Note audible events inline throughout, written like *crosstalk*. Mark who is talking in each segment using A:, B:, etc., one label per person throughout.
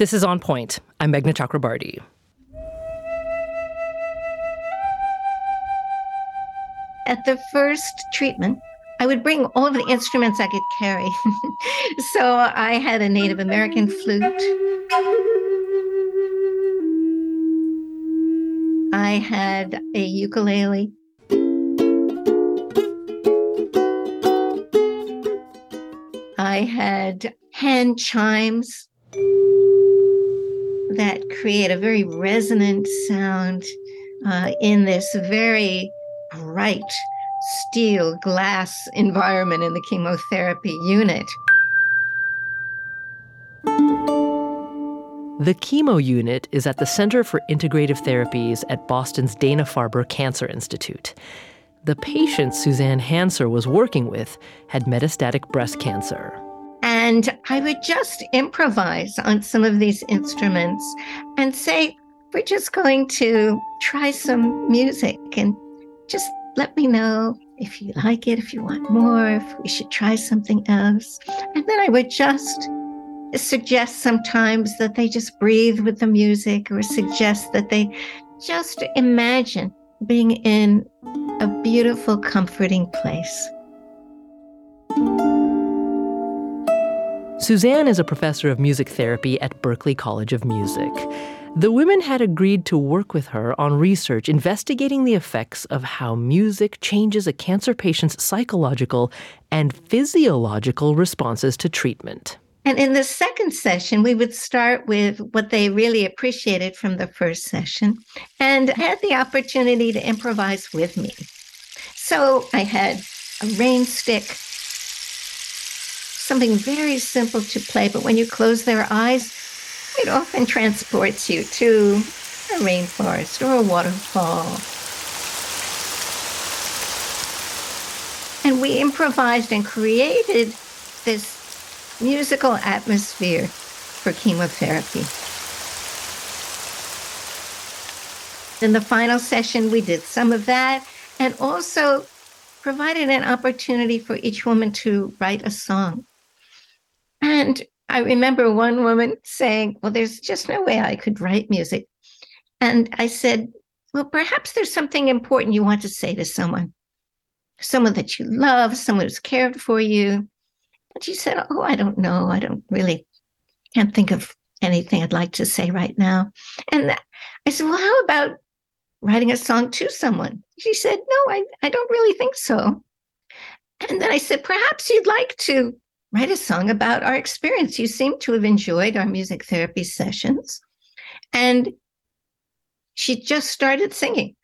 A: This is On Point. I'm Meghna Chakrabarti.
B: At the first treatment, I would bring all of the instruments I could carry. *laughs* so I had a Native American flute. I had a ukulele. I had hand chimes that create a very resonant sound uh, in this very bright steel glass environment in the chemotherapy unit.
A: The chemo unit is at the Center for Integrative Therapies at Boston's Dana Farber Cancer Institute. The patient Suzanne Hanser was working with had metastatic breast cancer.
B: And I would just improvise on some of these instruments and say, we're just going to try some music and just let me know if you like it, if you want more, if we should try something else. And then I would just suggest sometimes that they just breathe with the music or suggest that they just imagine being in a beautiful, comforting place.
A: Suzanne is a professor of music therapy at Berklee College of Music. The women had agreed to work with her on research investigating the effects of how music changes a cancer patient's psychological and physiological responses to treatment.
B: And in the second session, we would start with what they really appreciated from the first session and had the opportunity to improvise with me. So I had a rain stick, something very simple to play, but when you close their eyes, it often transports you to a rainforest or a waterfall. And we improvised and created this musical atmosphere for chemotherapy. In the final session, we did some of that and also provided an opportunity for each woman to write a song. And I remember one woman saying, Well, there's just no way I could write music. And I said, Well, perhaps there's something important you want to say to someone, someone that you love, someone who's cared for you. And she said, Oh, I don't know. I don't really can't think of anything I'd like to say right now. And I said, Well, how about writing a song to someone? She said, No, I, I don't really think so. And then I said, Perhaps you'd like to write a song about our experience. You seem to have enjoyed our music therapy sessions. And she just started singing.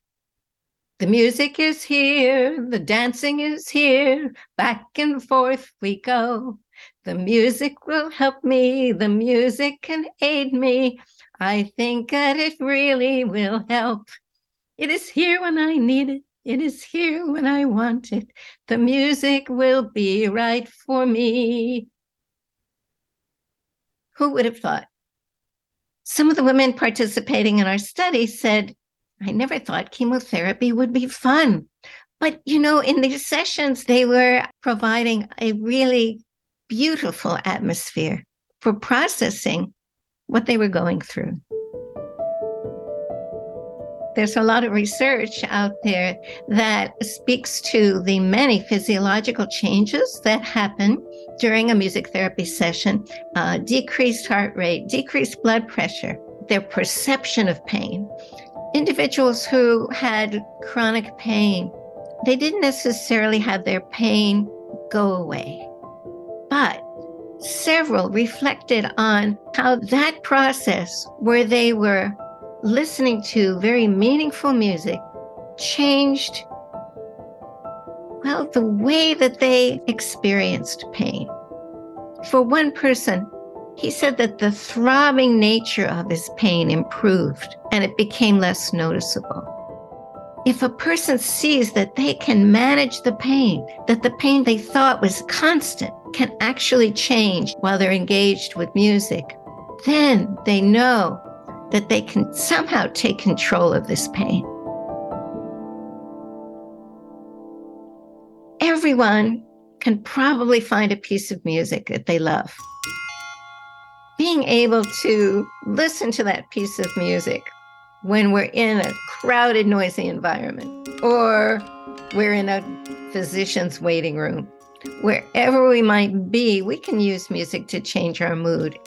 B: The music is here, the dancing is here, back and forth we go. The music will help me, the music can aid me. I think that it really will help. It is here when I need it. It is here when I want it. The music will be right for me. Who would have thought? Some of the women participating in our study said, I never thought chemotherapy would be fun. But, you know, in these sessions, they were providing a really beautiful atmosphere for processing what they were going through there's a lot of research out there that speaks to the many physiological changes that happen during a music therapy session uh, decreased heart rate, decreased blood pressure, their perception of pain. Individuals who had chronic pain, they didn't necessarily have their pain go away, but several reflected on how that process where they were listening to very meaningful music changed, well, the way that they experienced pain. For one person, he said that the throbbing nature of his pain improved and it became less noticeable. If a person sees that they can manage the pain, that the pain they thought was constant can actually change while they're engaged with music, then they know that they can somehow take control of this pain. Everyone can probably find a piece of music that they love. being able to listen to that piece of music when we're in a crowded, noisy environment, or we're in a physician's waiting room. Wherever we might be, we can use music to change our mood.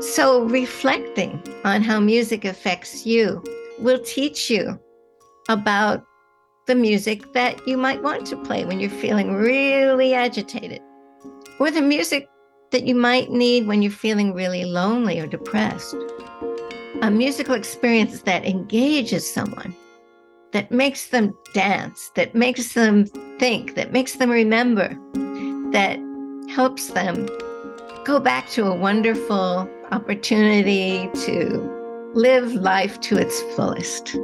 B: So, reflecting on how music affects you will teach you about the music that you might want to play when you're feeling really agitated, or the music that you might need when you're feeling really lonely or depressed. A musical experience that engages someone, that makes them dance, that makes them think, that makes them remember, that helps them go back to a wonderful opportunity to live life to its fullest.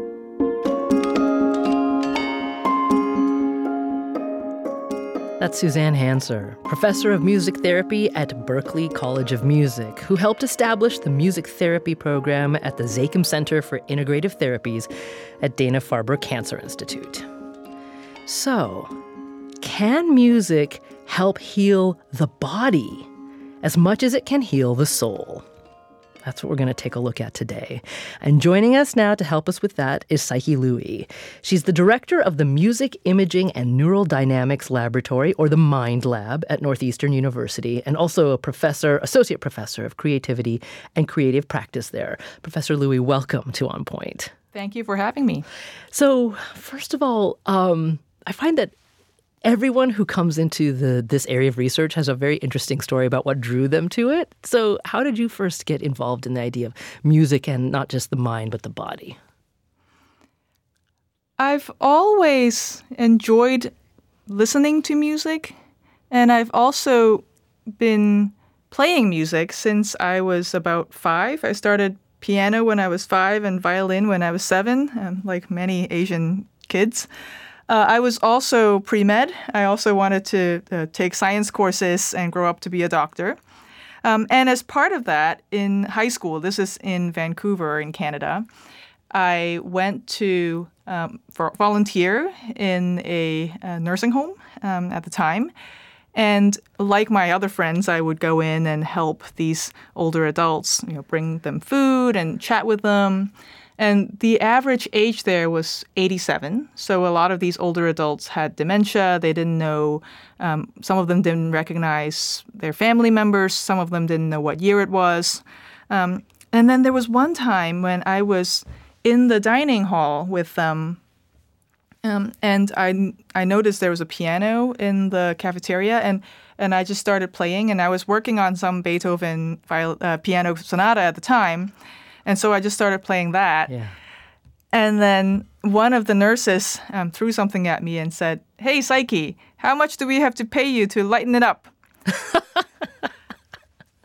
A: That's Suzanne Hanser, professor of music therapy at Berklee College of Music, who helped establish the music therapy program at the Zakim Center for Integrative Therapies at Dana Farber Cancer Institute. So, can music help heal the body as much as it can heal the soul? That's what we're going to take a look at today. And joining us now to help us with that is Psyche Loui. She's the director of the Music Imaging and Neural Dynamics Laboratory, or the MIND Lab, at Northeastern University, and also a professor, associate professor of creativity and creative practice there. Professor Loui, welcome to On Point.
C: Thank you for having me.
A: So, first of all, um, I find that everyone who comes into the this area of research has a very interesting story about what drew them to it. So, how did you first get involved in the idea of music and not just the mind but the body?
C: I've always enjoyed listening to music, and I've also been playing music since I was about five. I started piano when I was five and violin when I was seven, um, like many Asian kids. Uh, I was also pre med. I also wanted to uh, take science courses and grow up to be a doctor. Um, and as part of that, in high school, this is in Vancouver, in Canada, I went to um, volunteer in a, a nursing home um, at the time. And like my other friends, I would go in and help these older adults, you know, bring them food and chat with them. And the average age there was 87. So a lot of these older adults had dementia. They didn't know, um, some of them didn't recognize their family members. Some of them didn't know what year it was. Um, and then there was one time when I was in the dining hall with them. Um, and I, I noticed there was a piano in the cafeteria, and, and I just started playing. And I was working on some Beethoven viol- uh, piano sonata at the time. And so I just started playing that.
A: Yeah.
C: And then one of the nurses um, threw something at me and said, Hey, Psyche, how much do we have to pay you to lighten it up? *laughs*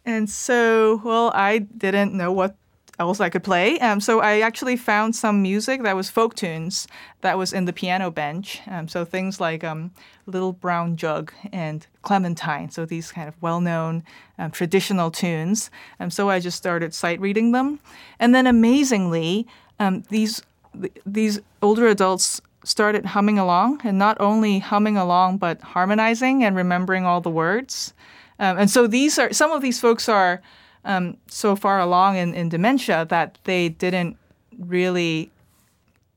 C: and so, well, I didn't know what else I could play. Um, so I actually found some music that was folk tunes that was in the piano bench. Um, so things like um, Little Brown Jug and Clementine. So these kind of well-known um, traditional tunes. Um, so I just started sight reading them, and then amazingly, um, these th- these older adults started humming along, and not only humming along, but harmonizing and remembering all the words. and so these are some of these folks are um, so far along in, in dementia that they didn't really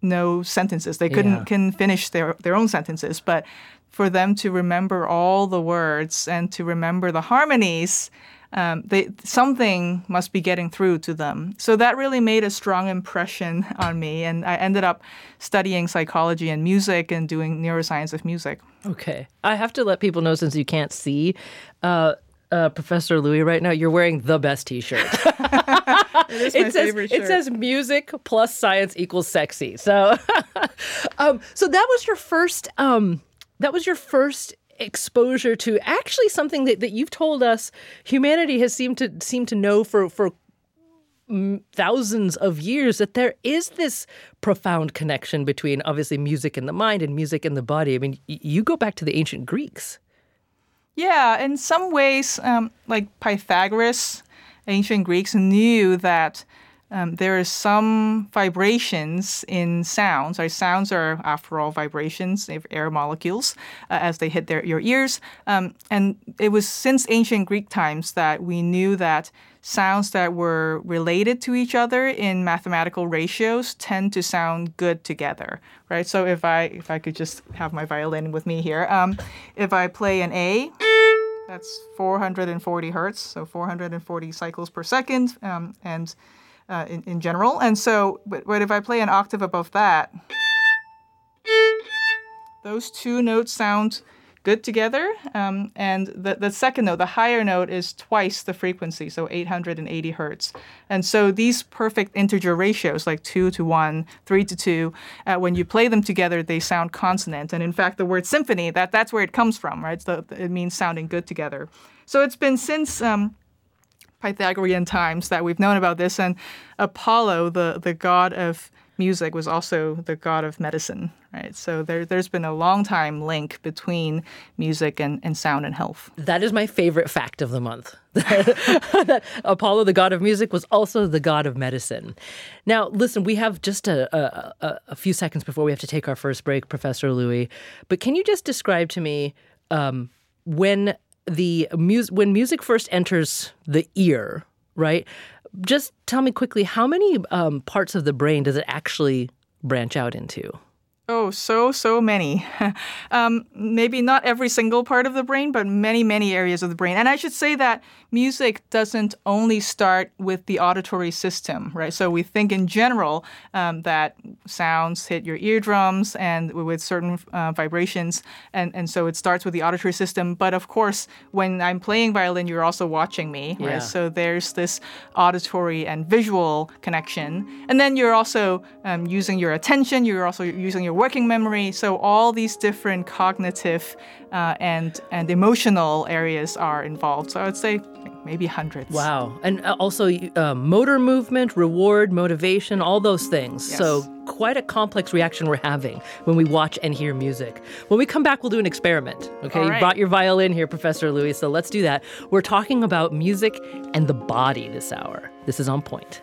C: know sentences. They couldn't
A: Yeah.
C: can finish their, their own sentences. But for them to remember all the words and to remember the harmonies, um, they, something must be getting through to them. So that really made a strong impression *laughs* on me. And I ended up studying psychology and music and doing neuroscience of music.
A: Okay. I have to let people know since you can't see uh, uh, Professor Loui right now, you're wearing the best T-shirt. *laughs*
C: It is my
A: it says
C: favorite
A: it says music plus science equals sexy. So, *laughs* um, so that was your first. Um, that was your first exposure to actually something that, that you've told us humanity has seemed to seem to know for for thousands of years that there is this profound connection between obviously music and the mind and music and the body. I mean, y- you go back to the ancient Greeks.
C: Yeah, in some ways, um, like Pythagoras, ancient Greeks knew that um, there is some vibrations in sounds. Right? Sounds are, after all, vibrations of air molecules uh, as they hit their, your ears. Um, and it was since ancient Greek times that we knew that sounds that were related to each other in mathematical ratios tend to sound good together, right? So if I if I could just have my violin with me here, um, if I play an A, that's 440 hertz, so 440 cycles per second, um, and uh, in, in general. And so, but, but if I play an octave above that, those two notes sound good together. Um, and the, the second note, the higher note, is twice the frequency, so 880 hertz. And so these perfect integer ratios, like 2 to 1, 3 to 2, uh, when you play them together, they sound consonant. And in fact, the word symphony, that, that's where it comes from, right? So it means sounding good together. So it's been since. Um, Pythagorean times that we've known about this, and Apollo, the, the god of music was also the god of medicine, right? So there, there's been a long time link between music and, and sound and health.
A: That is my favorite fact of the month. *laughs* that Apollo, the god of music, was also the god of medicine. Now, listen, we have just a, a, a few seconds before we have to take our first break, Professor Loui. But can you just describe to me um, when the music when music first enters the ear, right? Just tell me quickly how many um, parts of the brain does it actually branch out into?
C: Oh, so, so many. *laughs* um, maybe not every single part of the brain, but many, many areas of the brain. And I should say that music doesn't only start with the auditory system, right? So we think in general um, that sounds hit your eardrums and with certain uh, vibrations. And, and so it starts with the auditory system. But of course, when I'm playing violin, you're also watching me, right? Yeah. So there's this auditory and visual connection. And then you're also um, using your attention, you're also using your working memory. So all these different cognitive uh, and and emotional areas are involved. So I would say maybe hundreds.
A: Wow, and uh, also uh, motor movement, reward, motivation, all those things. Yes. So quite a complex reaction we're having when we watch and hear music. When we come back, we'll do an experiment. Okay, right. you brought your violin here, Professor Loui. So let's do that. We're talking about music and the body this hour. This is on point.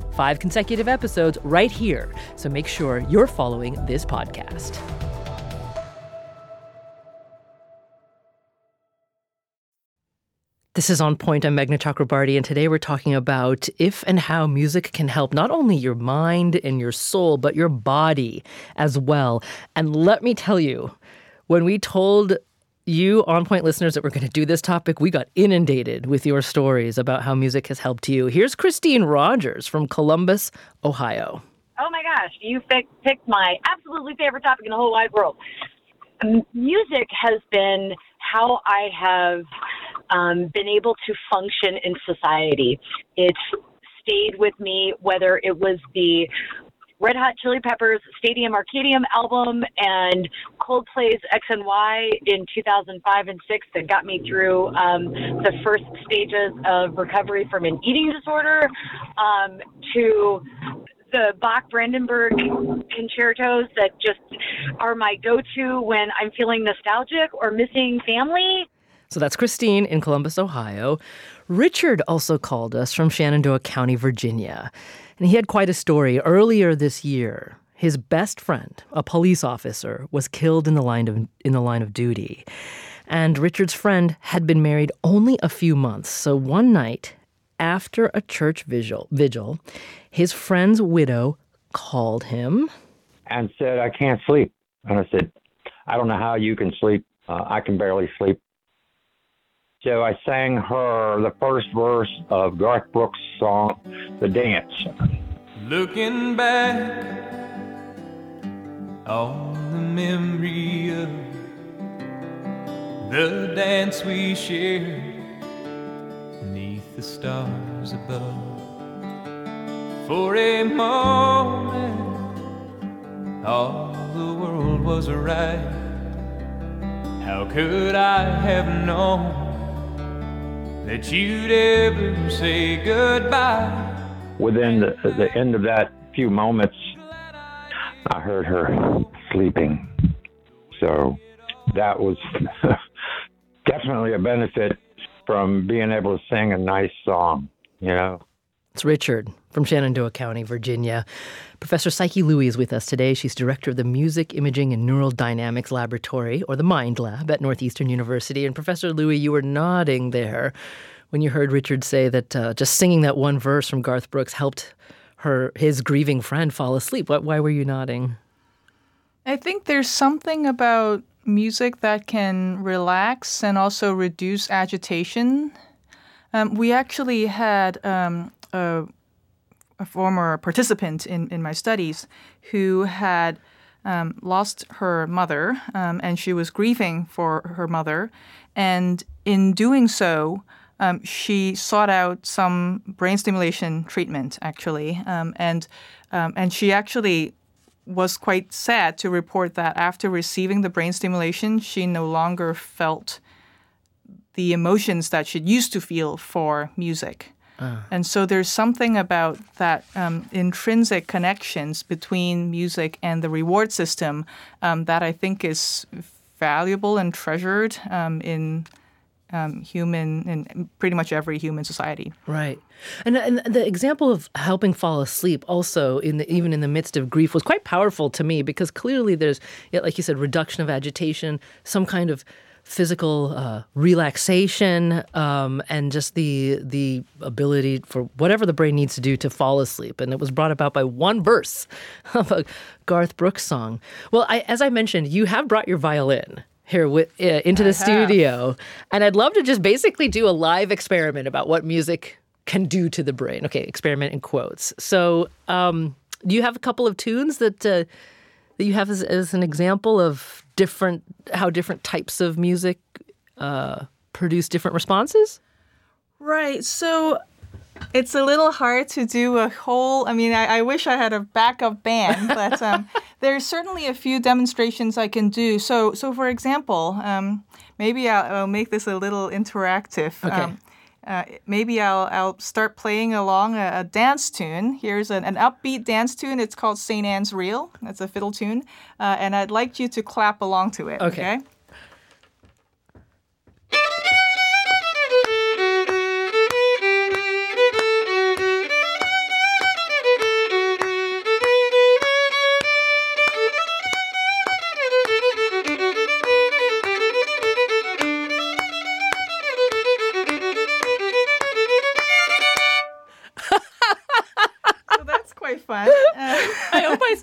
A: five consecutive episodes right here. So make sure you're following this podcast. This is On Point. I'm Meghna Chakrabarti, and today we're talking about if and how music can help not only your mind and your soul, but your body as well. And let me tell you, when we told you on point listeners that we're going to do this topic, we got inundated with your stories about how music has helped you. Here's Christine Rogers from Columbus, Ohio.
D: Oh my gosh, you picked my absolutely favorite topic in the whole wide world. Music has been how I have um, been able to function in society. It's stayed with me, whether it was the Red Hot Chili Peppers Stadium Arcadium album and Coldplay's X and Y in 2005 and 6 that got me through um, the first stages of recovery from an eating disorder um, to the Bach Brandenburg concertos that just are my go to when I'm feeling nostalgic or missing family.
A: So that's Christine in Columbus, Ohio. Richard also called us from Shenandoah County, Virginia. And he had quite a story. Earlier this year, his best friend, a police officer, was killed in the line of in the line of duty. And Richard's friend had been married only a few months. So one night, after a church vigil, vigil his friend's widow called him
E: and said, I can't sleep. And I said, I don't know how you can sleep. Uh, I can barely sleep. So I sang her the first verse of Garth Brooks' song, The Dance.
F: Looking back on the memory of the dance we shared beneath the stars above. For a moment, all the world was right. How could I have known that you'd ever say goodbye?
E: Within the, the end of that few moments, I heard her sleeping. So that was *laughs* definitely a benefit from being able to sing a nice song, you know.
A: It's Richard from Shenandoah County, Virginia. Professor Psyche Loui is with us today. She's director of the Music, Imaging, and Neural Dynamics Laboratory, or the Mind Lab, at Northeastern University. And Professor Loui, you were nodding there when you heard Richard say that uh, just singing that one verse from Garth Brooks helped her his grieving friend fall asleep. Why, why were you nodding?
C: I think there's something about music that can relax and also reduce agitation. Um, we actually had um, a, a, former participant in, in my studies who had um, lost her mother um, and she was grieving for her mother. And in doing so, um, she sought out some brain stimulation treatment, actually. Um, and, and she actually was quite sad to report that after receiving the brain stimulation, she no longer felt the emotions that she used to feel for music. Uh. And so there's something about that um, intrinsic connections between music and the reward system um, that I think is valuable and treasured um, in um, human in pretty much every human society.
A: Right, and and the example of helping fall asleep also in the, even in the midst of grief was quite powerful to me because clearly there's like you said reduction of agitation, some kind of physical uh, relaxation, um, and just the the ability for whatever the brain needs to do to fall asleep. And it was brought about by one verse *laughs* of a Garth Brooks song. Well, I, as I mentioned, you have brought your violin here with, uh, into the I studio. Have. And I'd love to just basically do a live experiment about what music can do to the brain. Okay, experiment in quotes. So, um, do you have a couple of tunes that uh, that you have as, as, an example of different how different types of music uh, produce different responses?
C: Right. So it's a little hard to do a whole. I mean, I, I wish I had a backup band, *laughs* but um, there's certainly a few demonstrations I can do. So, so for example, um, maybe I'll, I'll, make this a little interactive.
A: Okay. Um,
C: uh, maybe I'll, I'll start playing along a, a dance tune. Here's an, an, upbeat dance tune. It's called St. Anne's Reel. That's a fiddle tune. Uh, and I'd like you to clap along to it.
A: Okay.
C: okay?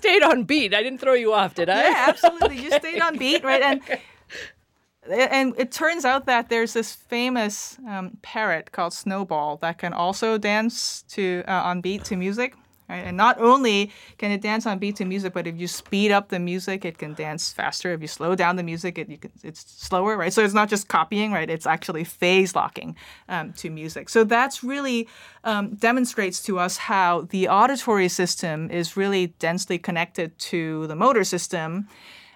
A: On beat. I didn't throw you off, did I?
C: Yeah, absolutely. okay. You *laughs* stayed on beat, right? And *laughs* and it turns out that there's this famous um, parrot called Snowball that can also dance to uh, on beat to music. Right? And not only can it dance on beat to music, but if you speed up the music, it can dance faster. If you slow down the music, it, can, it's slower, right? So it's not just copying, right? It's actually phase locking um, to music. So that's really um, demonstrates to us how the auditory system is really densely connected to the motor system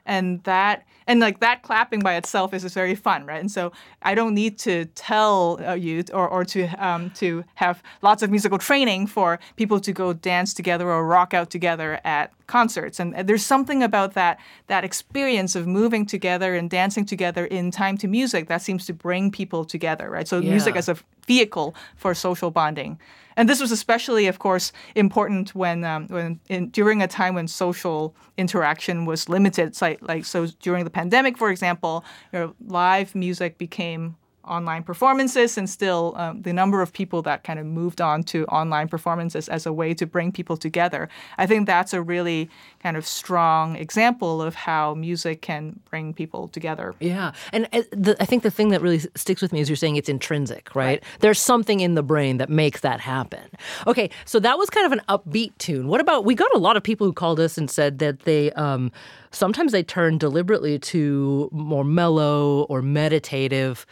C: and that and like that clapping by itself is, is very fun right? And so i don't need to tell uh, you or, or to um, to have lots of musical training for people to go dance together or rock out together at concerts. And there's something about that that experience of moving together and dancing together in time to music that seems to bring people together right? So yeah. music as a vehicle for social bonding and this was especially, of course, important when um, when in, during a time when social interaction was limited. Like, like so during the pandemic, for example, you know, live music became online performances and still um, the number of people that kind of moved on to online performances as a way to bring people together. I think that's a really kind of strong example of how music can bring people together.
A: Yeah. And uh, the, I think the thing that really sticks with me is you're saying it's intrinsic, right? right? There's something in the brain that makes that happen. Okay, so that was kind of an upbeat tune. What about, we got a lot of people who called us and said that they, um, sometimes they turn deliberately to more mellow or meditative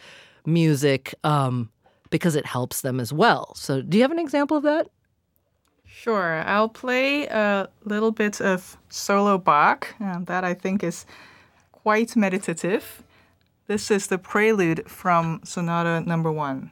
A: music um, because it helps them as well. So, do you have an example of that?
C: Sure. I'll play a little bit of solo Bach. and that I think is quite meditative. This is the prelude from Sonata number one.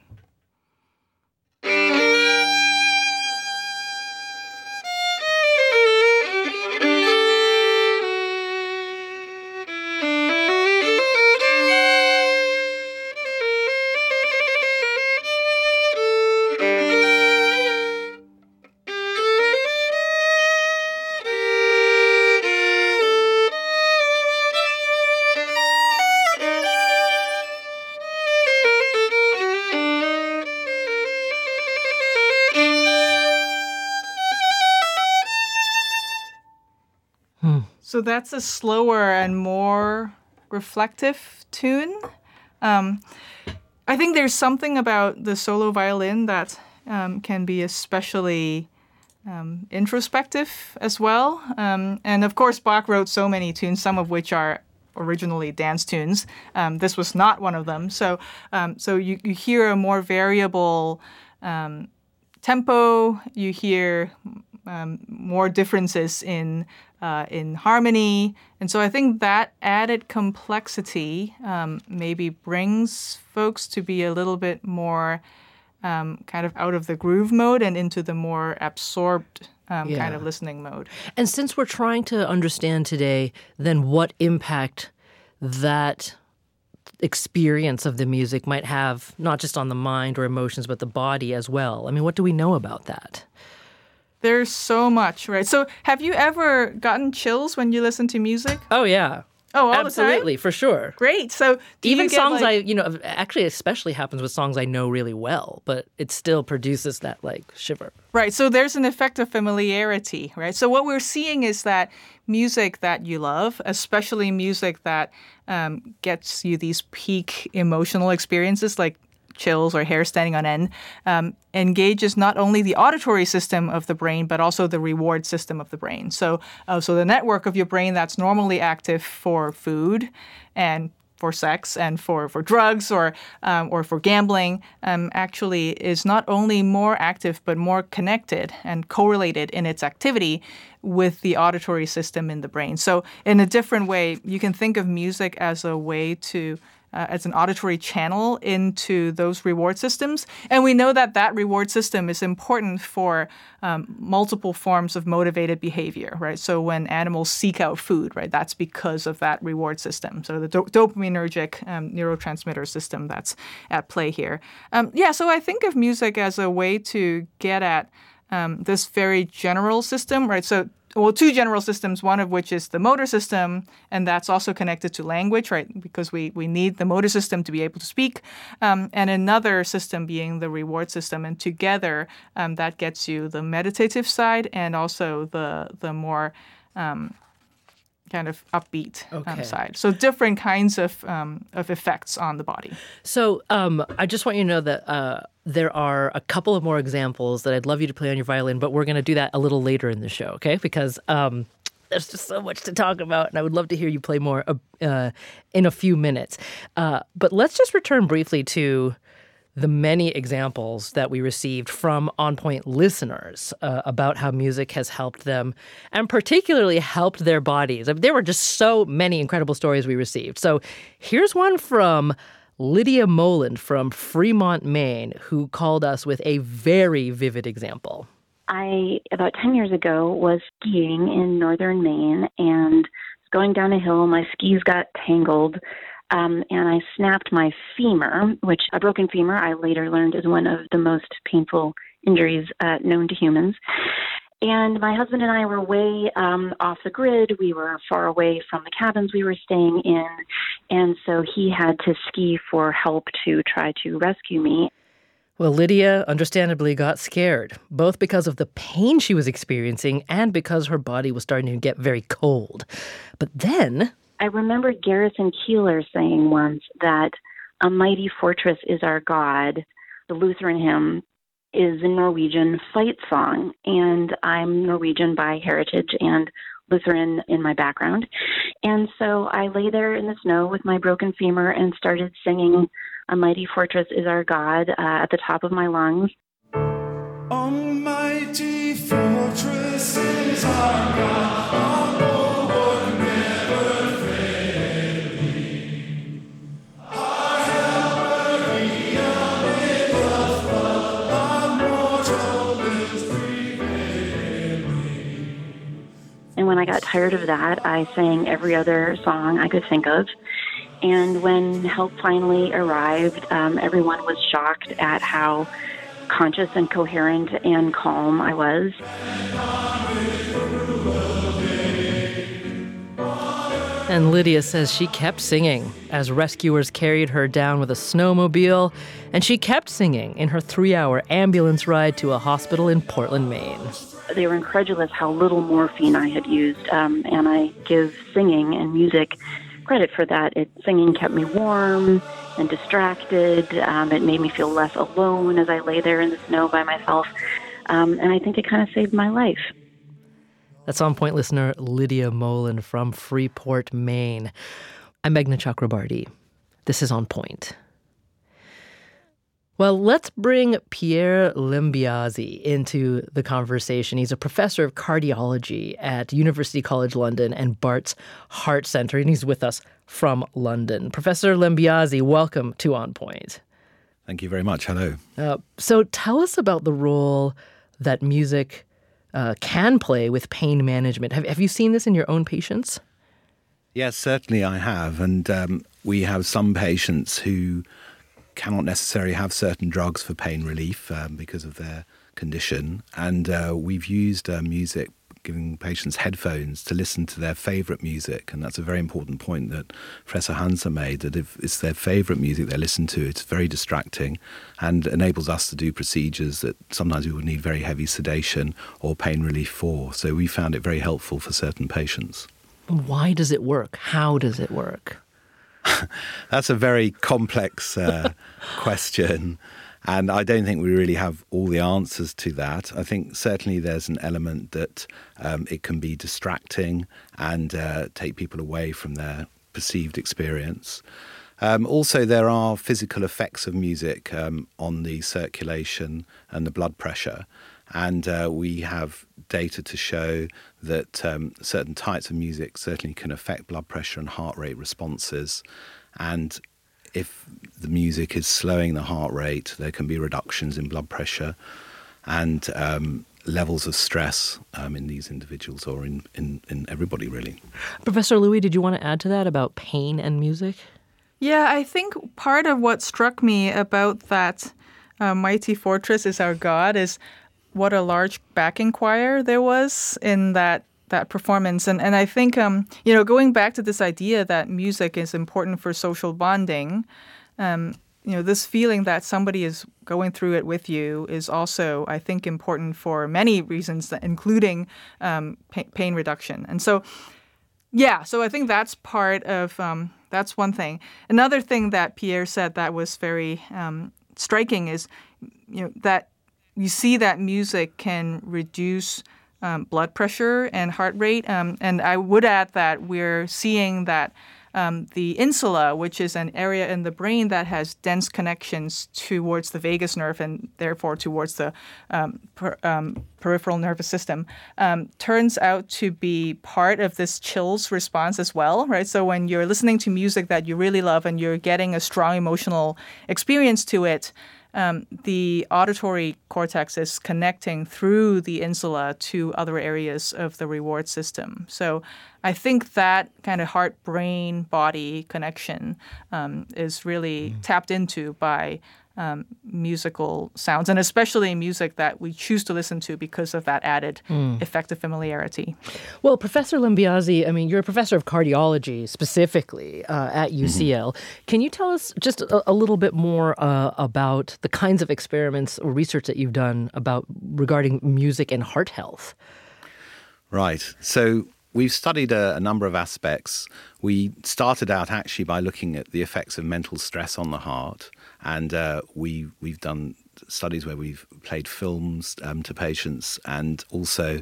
C: So that's a slower and more reflective tune. Um, I think there's something about the solo violin that um, can be especially um, introspective as well. Um, and of course, Bach wrote so many tunes, some of which are originally dance tunes. Um, this was not one of them. So, um, so you, you hear a more variable tempo. You hear more differences in uh, in harmony. And so I think that added complexity um, maybe brings folks to be a little bit more um, kind of out of the groove mode and into the more absorbed um, yeah. kind of listening mode.
A: And since we're trying to understand today, then what impact that experience of the music might have, not just on the mind or emotions, but the body as well. I mean, what do we know about that?
C: There's so much, right? So, have you ever gotten chills when you listen to music?
A: Oh yeah.
C: Oh, all
A: absolutely, for sure.
C: Great. So
A: even songs
C: like...
A: I, you know, actually, especially happens with songs I know really well, but it still produces that like shiver.
C: Right. So there's an effect of familiarity, right? So what we're seeing is that music that you love, especially music that um, gets you these peak emotional experiences, like chills or hair standing on end, um, engages not only the auditory system of the brain but also the reward system of the brain. So, uh, so the network of your brain that's normally active for food and for sex and for, for drugs or um, or for gambling um, actually is not only more active but more connected and correlated in its activity with the auditory system in the brain. So in a different way, you can think of music as a way to uh, as an auditory channel into those reward systems. And we know that that reward system is important for um, multiple forms of motivated behavior, right? So when animals seek out food, right, that's because of that reward system. So the do- dopaminergic um, neurotransmitter system that's at play here. Um, yeah, so I think of music as a way to get at um, this very general system, right? So well, two general systems, one of which is the motor system, and that's also connected to language, right? Because we, we need the motor system to be able to speak, um, and another system being the reward system. And together, um, that gets you the meditative side and also the, the more um, kind of upbeat um, okay. um, side. So different kinds of um, of effects on the body.
A: So um, I just want you to know that uh, there are a couple of more examples that I'd love you to play on your violin, but we're going to do that a little later in the show, okay? Because um, there's just so much to talk about, and I would love to hear you play more uh, uh in a few minutes. Uh, but let's just return briefly to the many examples that we received from On Point listeners uh, about how music has helped them and particularly helped their bodies. I mean, there were just so many incredible stories we received. So here's one from Lydia Moland from Fremont, Maine, who called us with a very vivid example.
G: I, about 10 years ago, was skiing in northern Maine and going down a hill. My skis got tangled um, and I snapped my femur, which a broken femur I later learned is one of the most painful injuries uh, known to humans. And my husband and I were way um, off the grid. We were far away from the cabins we were staying in. And so he had to ski for help to try to rescue me.
A: Well, Lydia understandably got scared, both because of the pain she was experiencing and because her body was starting to get very cold. But then.
G: I remember Garrison Keillor saying once that a mighty fortress is our God. The Lutheran hymn is a Norwegian fight song, and I'm Norwegian by heritage and Lutheran in my background. And so I lay there in the snow with my broken femur and started singing A Mighty Fortress is Our God uh, at the top of my lungs.
F: Fortress is our God.
G: I got tired of that, I sang every other song I could think of. And when help finally arrived, um, everyone was shocked at how conscious and coherent and calm I was.
A: And Lydia says she kept singing as rescuers carried her down with a snowmobile, and she kept singing in her three hour ambulance ride to a hospital in Portland, Maine
G: they were incredulous how little morphine I had used, um, and I give singing and music credit for that. It singing kept me warm and distracted. Um, it made me feel less alone as I lay there in the snow by myself, um, and I think it kind of saved my life.
A: That's on point listener Lydia Moland from Freeport, Maine. I'm Meghna Chakrabarti. This is On Point. Well, let's bring Pier Lambiase into the conversation. He's a professor of cardiology at University College London and Bart's Heart Center, and he's with us from London. Professor Lambiase, welcome to On Point.
H: Thank you very much. Hello.
A: Uh, so, tell us about the role that music uh, can play with pain management. Have, have you seen this in your own patients?
H: Yes, certainly I have. And um, we have some patients who cannot necessarily have certain drugs for pain relief um, because of their condition. And uh, we've used uh, music, giving patients headphones to listen to their favorite music. And that's a very important point that Professor Hanser made that if it's their favorite music they listen to, it's very distracting and enables us to do procedures that sometimes we would need very heavy sedation or pain relief for. So we found it very helpful for certain patients.
A: Why does it work? How does it work? *laughs*
H: That's a very complex uh, *laughs* question. And I don't think we really have all the answers to that. I think certainly there's an element that um, it can be distracting and uh, take people away from their perceived experience. Um, also, there are physical effects of music um, on the circulation and the blood pressure. And uh, we have data to show that um, certain types of music certainly can affect blood pressure and heart rate responses. And if the music is slowing the heart rate, there can be reductions in blood pressure and um, levels of stress um, in these individuals or in, in, in everybody, really.
A: Professor Loui, did you want to add to that about pain and music?
C: Yeah, I think part of what struck me about that uh, Mighty Fortress is Our God is what a large backing choir there was in that that performance. And and I think um you know going back to this idea that music is important for social bonding um you know this feeling that somebody is going through it with you is also I think important for many reasons that, including um, pain reduction. And so yeah so I think that's part of um, that's one thing. Another thing that Pier said that was very um, striking is you know that you see that music can reduce um, blood pressure and heart rate. Um, and I would add that we're seeing that um, the insula, which is an area in the brain that has dense connections towards the vagus nerve and therefore towards the um, per, um, peripheral nervous system, um, turns out to be part of this chills response as well, right? So when you're listening to music that you really love and you're getting a strong emotional experience to it, um, the auditory cortex is connecting through the insula to other areas of the reward system. So I think that kind of heart brain body connection um, is really mm. tapped into by um, musical sounds, and especially music that we choose to listen to because of that added
A: Mm.
C: effect of familiarity.
A: Well, Professor Lambiase, I mean, you're a professor of cardiology specifically uh, at UCL. Can you tell us just a, a little bit more uh, about the kinds of experiments or research that you've done about regarding music and heart health?
H: Right. So we've studied a, a, number of aspects. We started out actually by looking at the effects of mental stress on the heart, and uh, we we've done studies where we've played films um, to patients and also.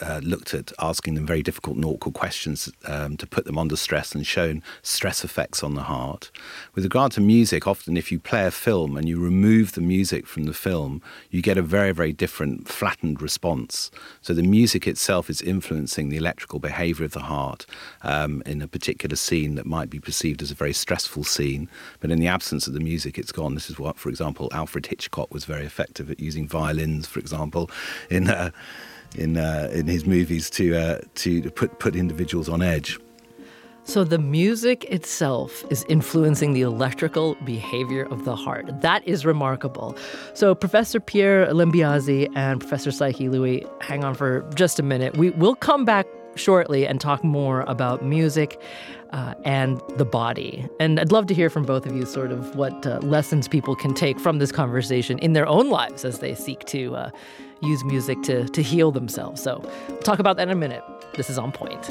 H: Uh, looked at asking them very difficult awkward questions um, to put them under stress and shown stress effects on the heart. With regard to music, often if you play a film and you remove the music from the film, you get a very, very different flattened response. So the music itself is influencing the electrical behavior of the heart um, in a particular scene that might be perceived as a very stressful scene. But in the absence of the music, it's gone. This is what, for example, Alfred Hitchcock was very effective at using violins, for example, in. Uh, in uh, in his movies to uh, to put put individuals on edge.
A: So the music itself is influencing the electrical behavior of the heart. That is remarkable. So Professor Pier Lambiase and Professor Psyche Loui, hang on for just a minute. We will come back shortly and talk more about music uh, and the body. And I'd love to hear from both of you sort of what uh, lessons people can take from this conversation in their own lives as they seek to uh, use music to, to heal themselves. So we'll talk about that in a minute. This is On Point.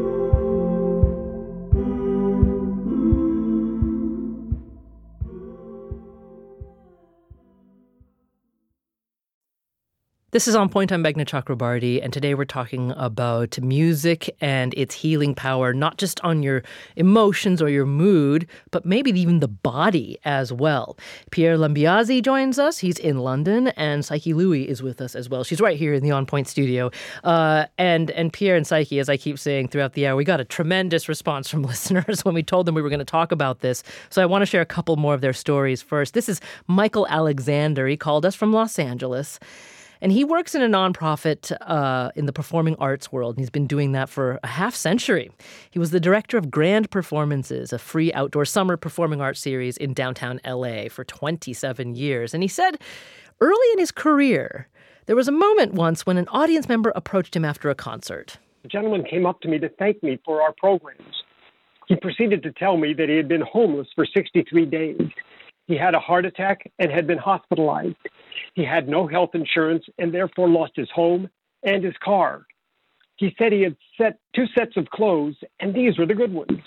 A: This is On Point. I'm Meghna Chakrabarti, and today we're talking about music and its healing power, not just on your emotions or your mood, but maybe even the body as well. Pier Lambiase joins us. He's in London, and Psyche Loui is with us as well. She's right here in the On Point studio. Uh, and, and Pier and Psyche, as I keep saying throughout the hour, we got a tremendous response from *laughs* listeners when we told them we were going to talk about this. So I want to share a couple more of their stories first. This is Michael Alexander. He called us from Los Angeles. And he works in a nonprofit uh, in the performing arts world, and he's been doing that for a half century. He was the director of Grand Performances, a free outdoor summer performing arts series in downtown LA for 27 years. And he said early in his career, there was a moment once when an audience member approached him after a concert.
I: A gentleman came up to me to thank me for our programs. He proceeded to tell me that he had been homeless for 63 days. He had a heart attack and had been hospitalized. He had no health insurance and therefore lost his home and his car. He said he had set two sets of clothes, and these were the good ones.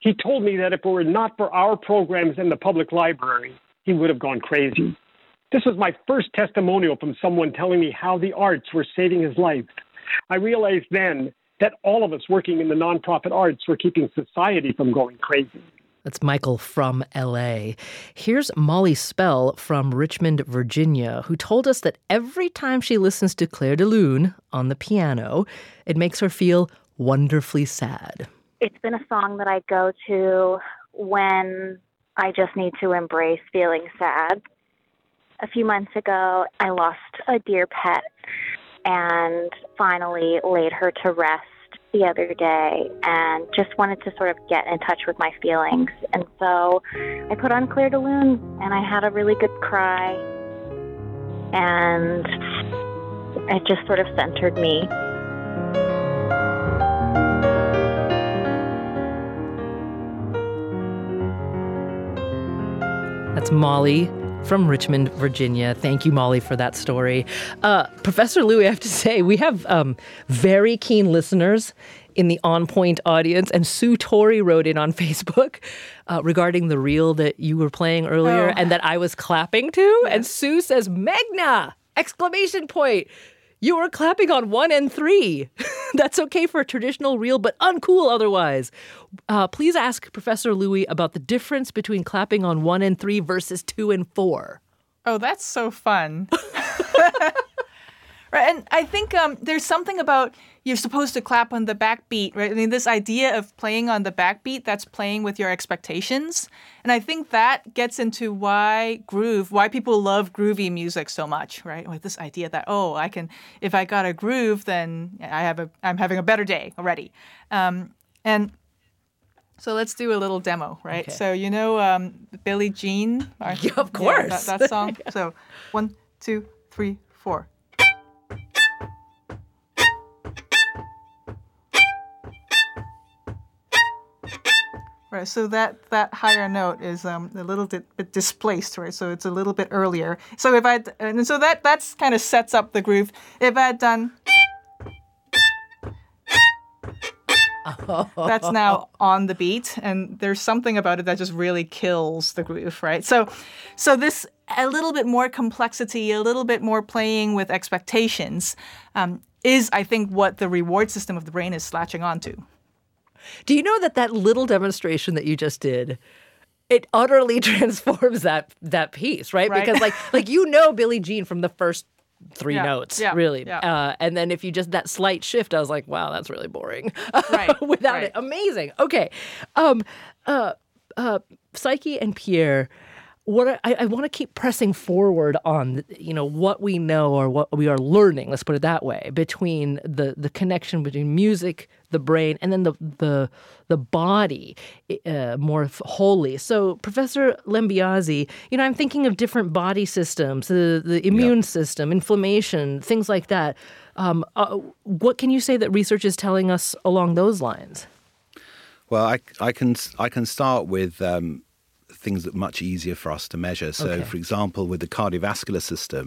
I: He told me that if it were not for our programs in the public library, he would have gone crazy. This was my first testimonial from someone telling me how the arts were saving his life. I realized then that all of us working in the nonprofit arts were keeping society from going crazy.
A: That's Michael from LA. Here's Molly Spell from Richmond, Virginia, who told us that every time she listens to Clair de Lune on the piano, it makes her feel wonderfully sad.
J: It's been a song that I go to when I just need to embrace feeling sad. A few months ago, I lost a dear pet and finally laid her to rest the other day and just wanted to sort of get in touch with my feelings. And so I put on Clair de Lune and I had a really good cry. And it just sort of centered me.
A: That's Molly from Richmond, Virginia. Thank you, Molly, for that story. Uh, Professor Loui, I have to say, we have um, very keen listeners in the On Point audience, and Sue Torrey wrote in on Facebook uh, regarding the reel that you were playing earlier
C: Oh.
A: and that I was clapping to. And Sue says, Meghna! Exclamation point. You are clapping on one and three. *laughs* That's okay for a traditional reel, but uncool otherwise. Uh, please ask Professor Loui about the difference between clapping on one and three versus two and four.
C: Oh, that's so fun. *laughs* right, and I think um, there's something about you're supposed to clap on the backbeat, right? I mean, this idea of playing on the backbeat, that's playing with your expectations. And I think that gets into why groove, why people love groovy music so much, right? Like this idea that, oh, I can, if I got a groove, then I have a, I'm having a better day already. Um, and so let's do a little demo, right?
A: Okay.
C: So you know um, Billie Jean? *laughs* Yeah,
A: of course.
C: that, that song. *laughs* So one, two, three, four. Right, so that, that higher note is um, a little bit, bit displaced, right? So it's a little bit earlier. So if I and so that that's kind of sets up the groove. If I had done *laughs* that's now on the beat and there's something about it that just really kills the groove right so so this a little bit more complexity a little bit more playing with expectations um, is i think what the reward system of the brain is latching onto
A: Do you know that that little demonstration that you just did? It utterly *laughs* transforms that that piece, right?
C: Right.
A: Because like like you know Billie Jean from the first three
C: Yeah,
A: notes,
C: yeah,
A: really.
C: yeah.
A: Uh, and then if you just that slight shift, I was like, wow, that's really boring.
C: Right, *laughs*
A: Without
C: right.
A: it, amazing. Okay, um, uh, uh, Psyche and Pier. What I, I want to keep pressing forward on, you know, what we know or what we are learning. Let's put it that way. Between the the connection between music, the brain, and then the the the body uh, more wholly. So, Professor Lambiase, you know, I'm thinking of different body systems, the the immune system, inflammation, things like that. Um, uh, what can you say that research is telling us along those lines?
H: Well, I, I can I can start with um, things that are much easier for us to measure. So,
A: Okay.
H: for example, with the cardiovascular system,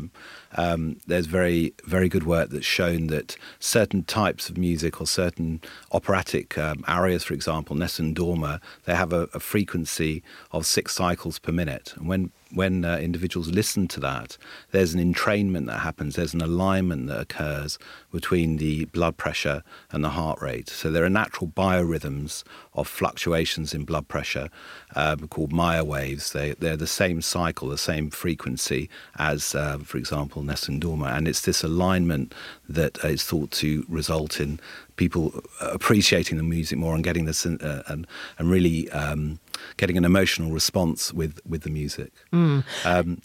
H: um, there's very very good work that's shown that certain types of music or certain operatic um, arias, for example, Nessun Dorma, they have a, a frequency of six cycles per minute. And when when uh, individuals listen to that, there's an entrainment that happens. There's an alignment that occurs between the blood pressure and the heart rate. So there are natural biorhythms of fluctuations in blood pressure um, called Mayer waves. They, they're the same cycle, the same frequency as, uh, for example, Nessun Dorma. And it's this alignment that is thought to result in people appreciating the music more and getting this uh, and, and really um, getting an emotional response with, with the music.
A: Mm.
H: Um,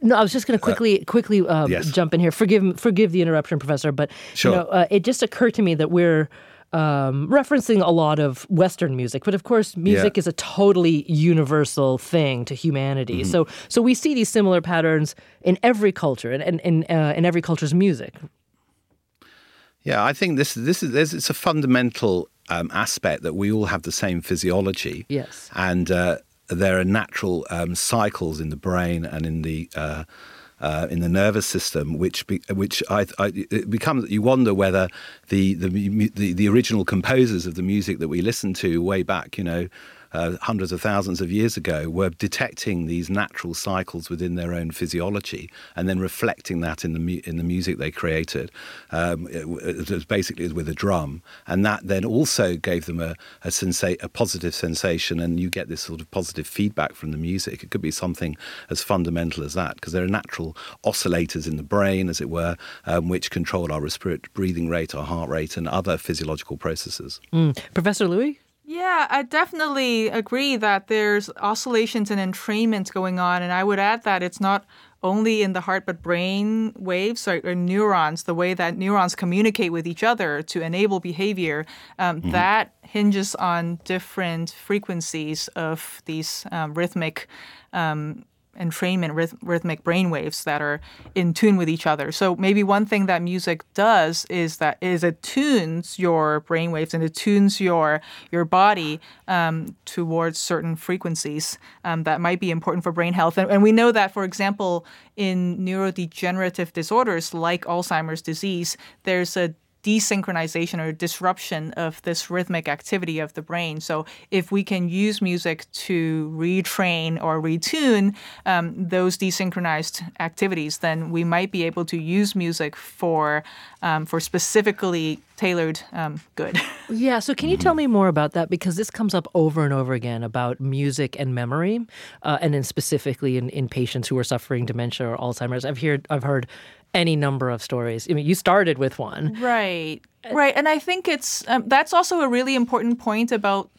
A: No, I was just going to quickly quickly um,
H: yes.
A: jump in here. Forgive forgive the interruption, Professor, but
H: Sure.
A: you know, uh, it just occurred to me that we're um, referencing a lot of Western music, but of course, music
H: Yeah.
A: is a totally universal thing to humanity.
H: Mm-hmm.
A: So so we see these similar patterns in every culture and in in, uh, in every culture's music.
H: Yeah, I think this this is it's a fundamental um, aspect that we all have the same physiology.
A: Yes.
H: and uh, there are natural um, cycles in the brain and in the uh, uh, in the nervous system, which be, which I, I it becomes you wonder whether the, the the the original composers of the music that we listen to way back, you know. Uh, hundreds of thousands of years ago, were detecting these natural cycles within their own physiology, and then reflecting that in the mu- in the music they created. Um, it, it was basically with a drum, and that then also gave them a a, sensa- a positive sensation, and you get this sort of positive feedback from the music. It could be something as fundamental as that, because there are natural oscillators in the brain, as it were, um, which control our respiratory breathing rate, our heart rate, and other physiological processes.
A: Mm. Professor Loui?
C: Yeah, I definitely agree that there's oscillations and entrainment going on. And I would add that it's not only in the heart, but brain waves or, or neurons, the way that neurons communicate with each other to enable behavior, um, that hinges on different frequencies of these um, rhythmic um, entrainment ryth- rhythmic brain waves that are in tune with each other. So maybe one thing that music does is that is it tunes your brain waves and it tunes your your body um, towards certain frequencies um, that might be important for brain health. And, and we know that, for example, in neurodegenerative disorders like Alzheimer's disease, there's a desynchronization or disruption of this rhythmic activity of the brain. So, if we can use music to retrain or retune um, those desynchronized activities, then we might be able to use music for um, for specifically tailored um, good. *laughs*
A: Yeah. So, can you tell me more about that? Because this comes up over and over again about music and memory, uh, and then specifically in, in patients who are suffering dementia or Alzheimer's. I've heard I've heard any number of stories. I mean, you started with one,
C: right? Right, and I think it's um, that's also a really important point about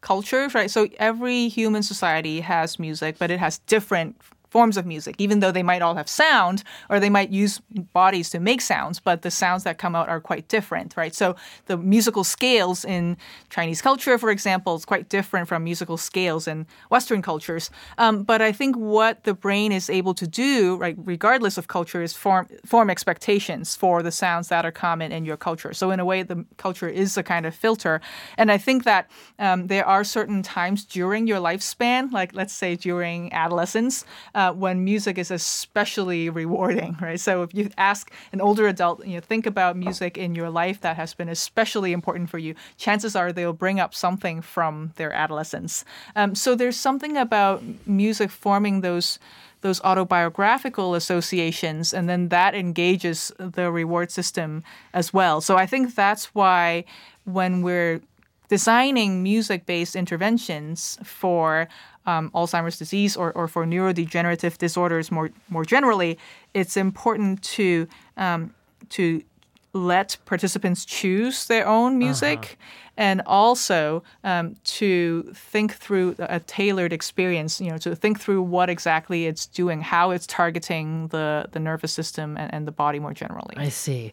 C: culture, right? So every human society has music, but it has different forms of music, even though they might all have sound or they might use bodies to make sounds, but the sounds that come out are quite different, right? So the musical scales in Chinese culture, for example, is quite different from musical scales in Western cultures. Um, but I think what the brain is able to do, right, regardless of culture, is form form expectations for the sounds that are common in your culture. So in a way, the culture is a kind of filter, and I think that um, there are certain times during your lifespan, like let's say during adolescence. Uh, uh, when music is especially rewarding, *laughs* right? So if you ask an older adult, you know, think about music in your life that has been especially important for you, chances are they'll bring up something from their adolescence. Um, so there's something about music forming those those autobiographical associations, and then that engages the reward system as well. So I think that's why when we're designing music based interventions for um, Alzheimer's disease or, or for neurodegenerative disorders more more generally, it's important to um, to let participants choose their own music uh-huh. And also um, to think through a tailored experience you know to think through what exactly it's doing how it's targeting the, the nervous system and, and the body more generally.
A: I see.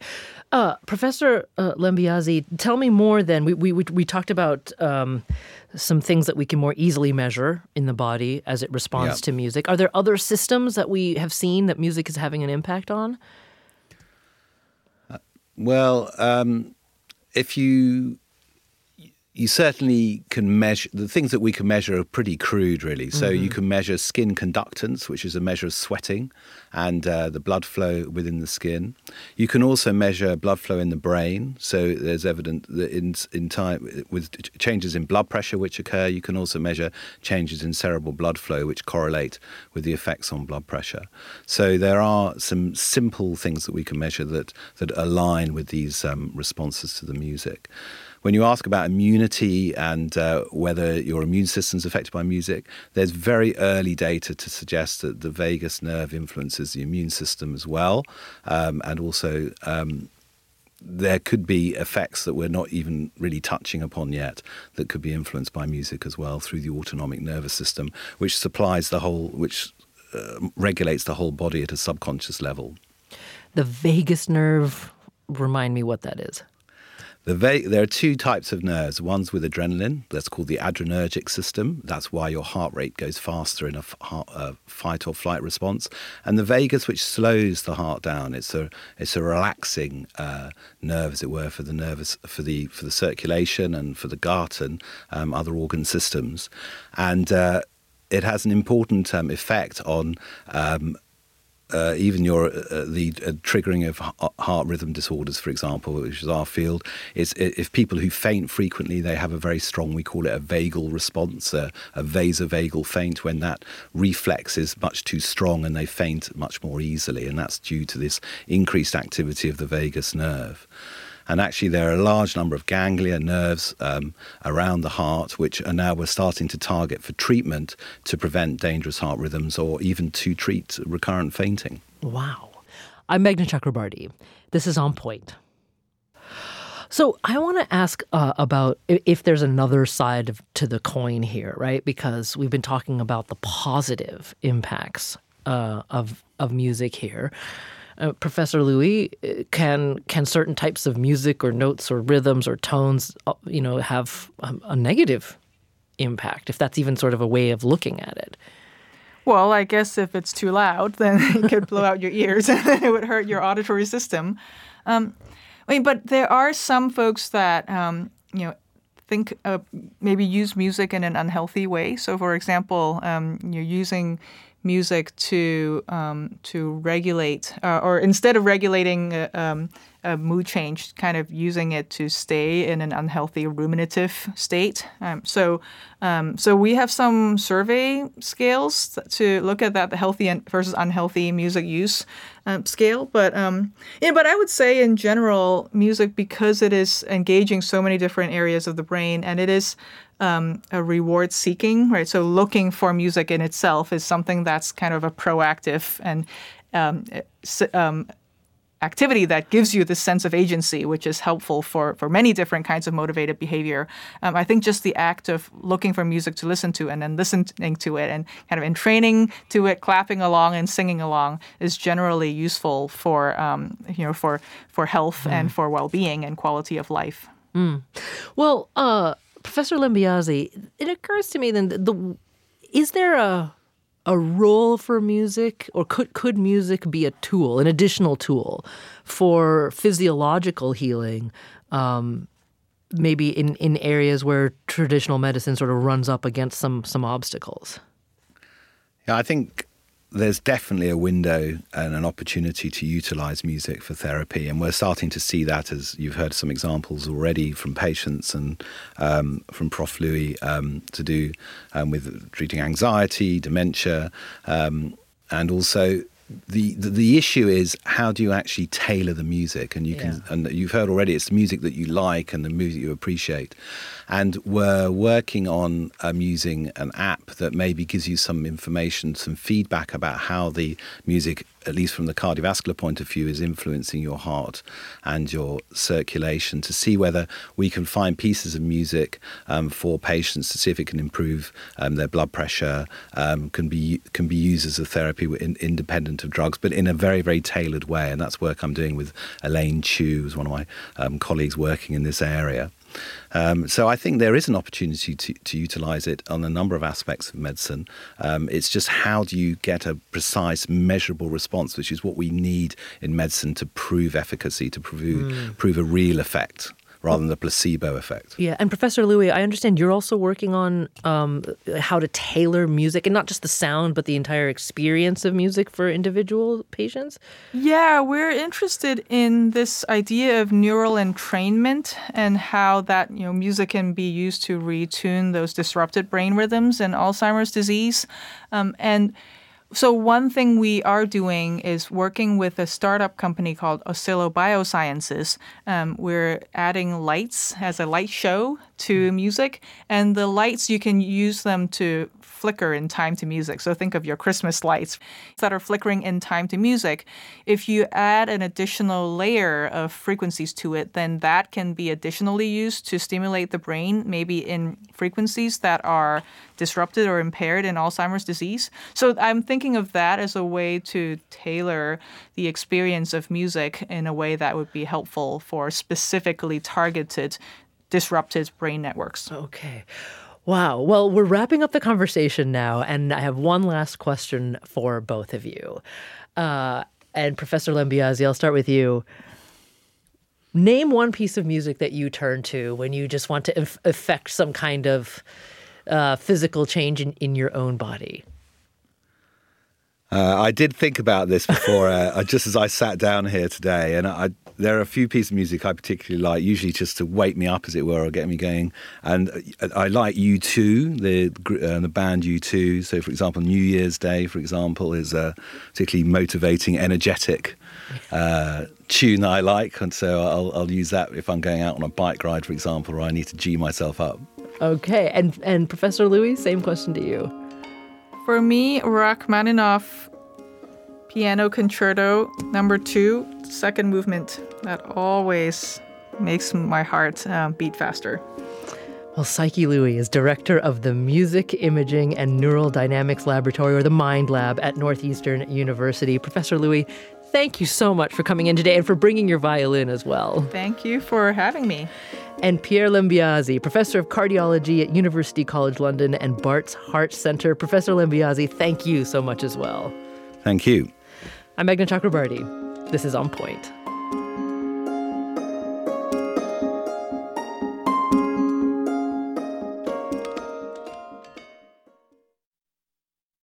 A: Uh, professor uh, Lambiase tell me more then. We, we, we talked about um, some things that we can more easily measure in the body as it responds yep. to music. Are there other systems that we have seen that music is having an impact on?
H: Well, um, if you you certainly can measure the things that we can measure are pretty crude, really. So mm-hmm. you can measure skin conductance, which is a measure of sweating and uh, the blood flow within the skin. You can also measure blood flow in the brain. So there's evidence that in in time with changes in blood pressure which occur, you can also measure changes in cerebral blood flow which correlate with the effects on blood pressure. So there are some simple things that we can measure that that align with these um, responses to the music when you ask about immunity and uh, whether your immune system is affected by music, there's very early data to suggest that the vagus nerve influences the immune system as well, um, and also. Um, there could be effects that we're not even really touching upon yet that could be influenced by music as well through the autonomic nervous system, which supplies the whole, which uh, regulates the whole body at a subconscious level.
A: The vagus nerve, remind me what that is.
H: The va- there are two types of nerves. One's with adrenaline, that's called the adrenergic system. That's why your heart rate goes faster in a fight or flight response. And the vagus, which slows the heart down. It's a it's a relaxing uh, nerve, as it were, for the nervous for the for the circulation and for the gut and um, other organ systems. And uh, it has an important um, effect on um, uh, even your uh, the uh, triggering of heart rhythm disorders, for example, which is our field, is if people who faint frequently, they have a very strong, we call it a vagal response, a, a vasovagal faint, when that reflex is much too strong and they faint much more easily, and that's due to this increased activity of the vagus nerve. And actually, there are a large number of ganglia nerves um, around the heart, which are now we're starting to target for treatment to prevent dangerous heart rhythms or even to treat recurrent fainting.
A: Wow. I'm Meghna Chakrabarti. This is On Point. So I want to ask uh, about if there's another side of, to the coin here, right? Because we've been talking about the positive impacts uh, of of music here. Uh, Professor Loui, uh, can can certain types of music or notes or rhythms or tones, uh, you know, have a, a negative impact? If that's even sort of a way of looking at it.
C: Well, I guess if it's too loud, *laughs* then it could blow out your ears *laughs* and it would hurt your auditory system. Um, I mean, but there are some folks that um, you know think uh, maybe use music in an unhealthy way. So, for example, um, you're using music to um, to regulate, uh, or instead of regulating uh, um, a mood change, kind of using it to stay in an unhealthy ruminative state. Um, so, um, so we have some survey scales to look at that, the healthy versus unhealthy music use um, scale. But um, yeah, but I would say in general, music because it is engaging so many different areas of the brain, and it is um, a reward seeking, right? So looking for music in itself is something that's kind of a proactive and um, um, activity that gives you this sense of agency, which is helpful for, for many different kinds of motivated behavior. Um, I think just the act of looking for music to listen to and then listening to it and kind of in training to it, clapping along and singing along is generally useful for um, you know for for health mm. and for well being and quality of life.
A: Mm. Well, uh, Professor Lambiase, it occurs to me then the, the is there a a role for music or could could music be a tool an additional tool for physiological healing um, maybe in, in areas where traditional medicine sort of runs up against some some obstacles?
H: Yeah i think there's definitely a window and an opportunity to utilize music for therapy, and we're starting to see that as you've heard some examples already from patients and um, from Prof. Loui um, to do um, with treating anxiety, dementia, um, and also the, the, the issue is how do you actually tailor the music and you can yeah. and you've heard already it's music that you like and the music you appreciate and we're working on um, using an app that maybe gives you some information, some feedback about how the music, at least from the cardiovascular point of view, is influencing your heart and your circulation to see whether we can find pieces of music um, for patients to see if it can improve um, their blood pressure, um, can be can be used as a therapy in, independent of drugs, but in a very very tailored way. And that's work I'm doing with Elaine Chew, who's one of my um, colleagues working in this area. Um, so I think there is an opportunity to, to utilize it on a number of aspects of medicine. Um, it's just how do you get a precise, measurable response, which is what we need in medicine to prove efficacy, to prove, mm. prove a real effect rather than the placebo effect.
A: Yeah, and Professor Loui, I understand you're also working on um, how to tailor music and not just the sound, but the entire experience of music for individual patients.
C: Yeah, we're interested in this idea of neural entrainment and how that you know music can be used to retune those disrupted brain rhythms in Alzheimer's disease, um, and so one thing we are doing is working with a startup company called Oscillo Biosciences. Um, we're adding lights as a light show to music, and the lights you can use them to flicker in time to music. So think of your Christmas lights that are flickering in time to music. If you add an additional layer of frequencies to it, then that can be additionally used to stimulate the brain, maybe in frequencies that are disrupted or impaired in Alzheimer's disease. So I'm thinking of that as a way to tailor the experience of music in a way that would be helpful for specifically targeted disrupted brain networks.
A: Okay. Wow. Well, we're wrapping up the conversation now, and I have one last question for both of you. Uh, and Professor Lambiase, I'll start with you. Name one piece of music that you turn to when you just want to effect some kind of uh, physical change in, in your own body.
H: Uh, I did think about this before, uh, *laughs* just as I sat down here today, and I, there are a few pieces of music I particularly like, usually just to wake me up, as it were, or get me going. And I like U2, the uh, the band U2. So, for example, New Year's Day, for example, is a particularly motivating, energetic uh, tune that I like, and so I'll, I'll use that if I'm going out on a bike ride, for example, or I need to g myself up.
A: Okay, and and Professor Loui, same question to you.
C: For me, Rachmaninoff Piano Concerto Number Two, second movement. That always makes my heart um, beat faster.
A: Well, Psyche Loui is director of the Music Imaging and Neural Dynamics Laboratory, or the Mind Lab, at Northeastern University. Professor Loui, thank you so much for coming in today and for bringing your violin as well.
C: Thank you for having me.
A: And Pier Lambiase, professor of cardiology at University College London and Bart's Heart Center. Professor Lambiase, thank you so much as well.
H: Thank you.
A: I'm Meghna Chakrabarti. This is On Point.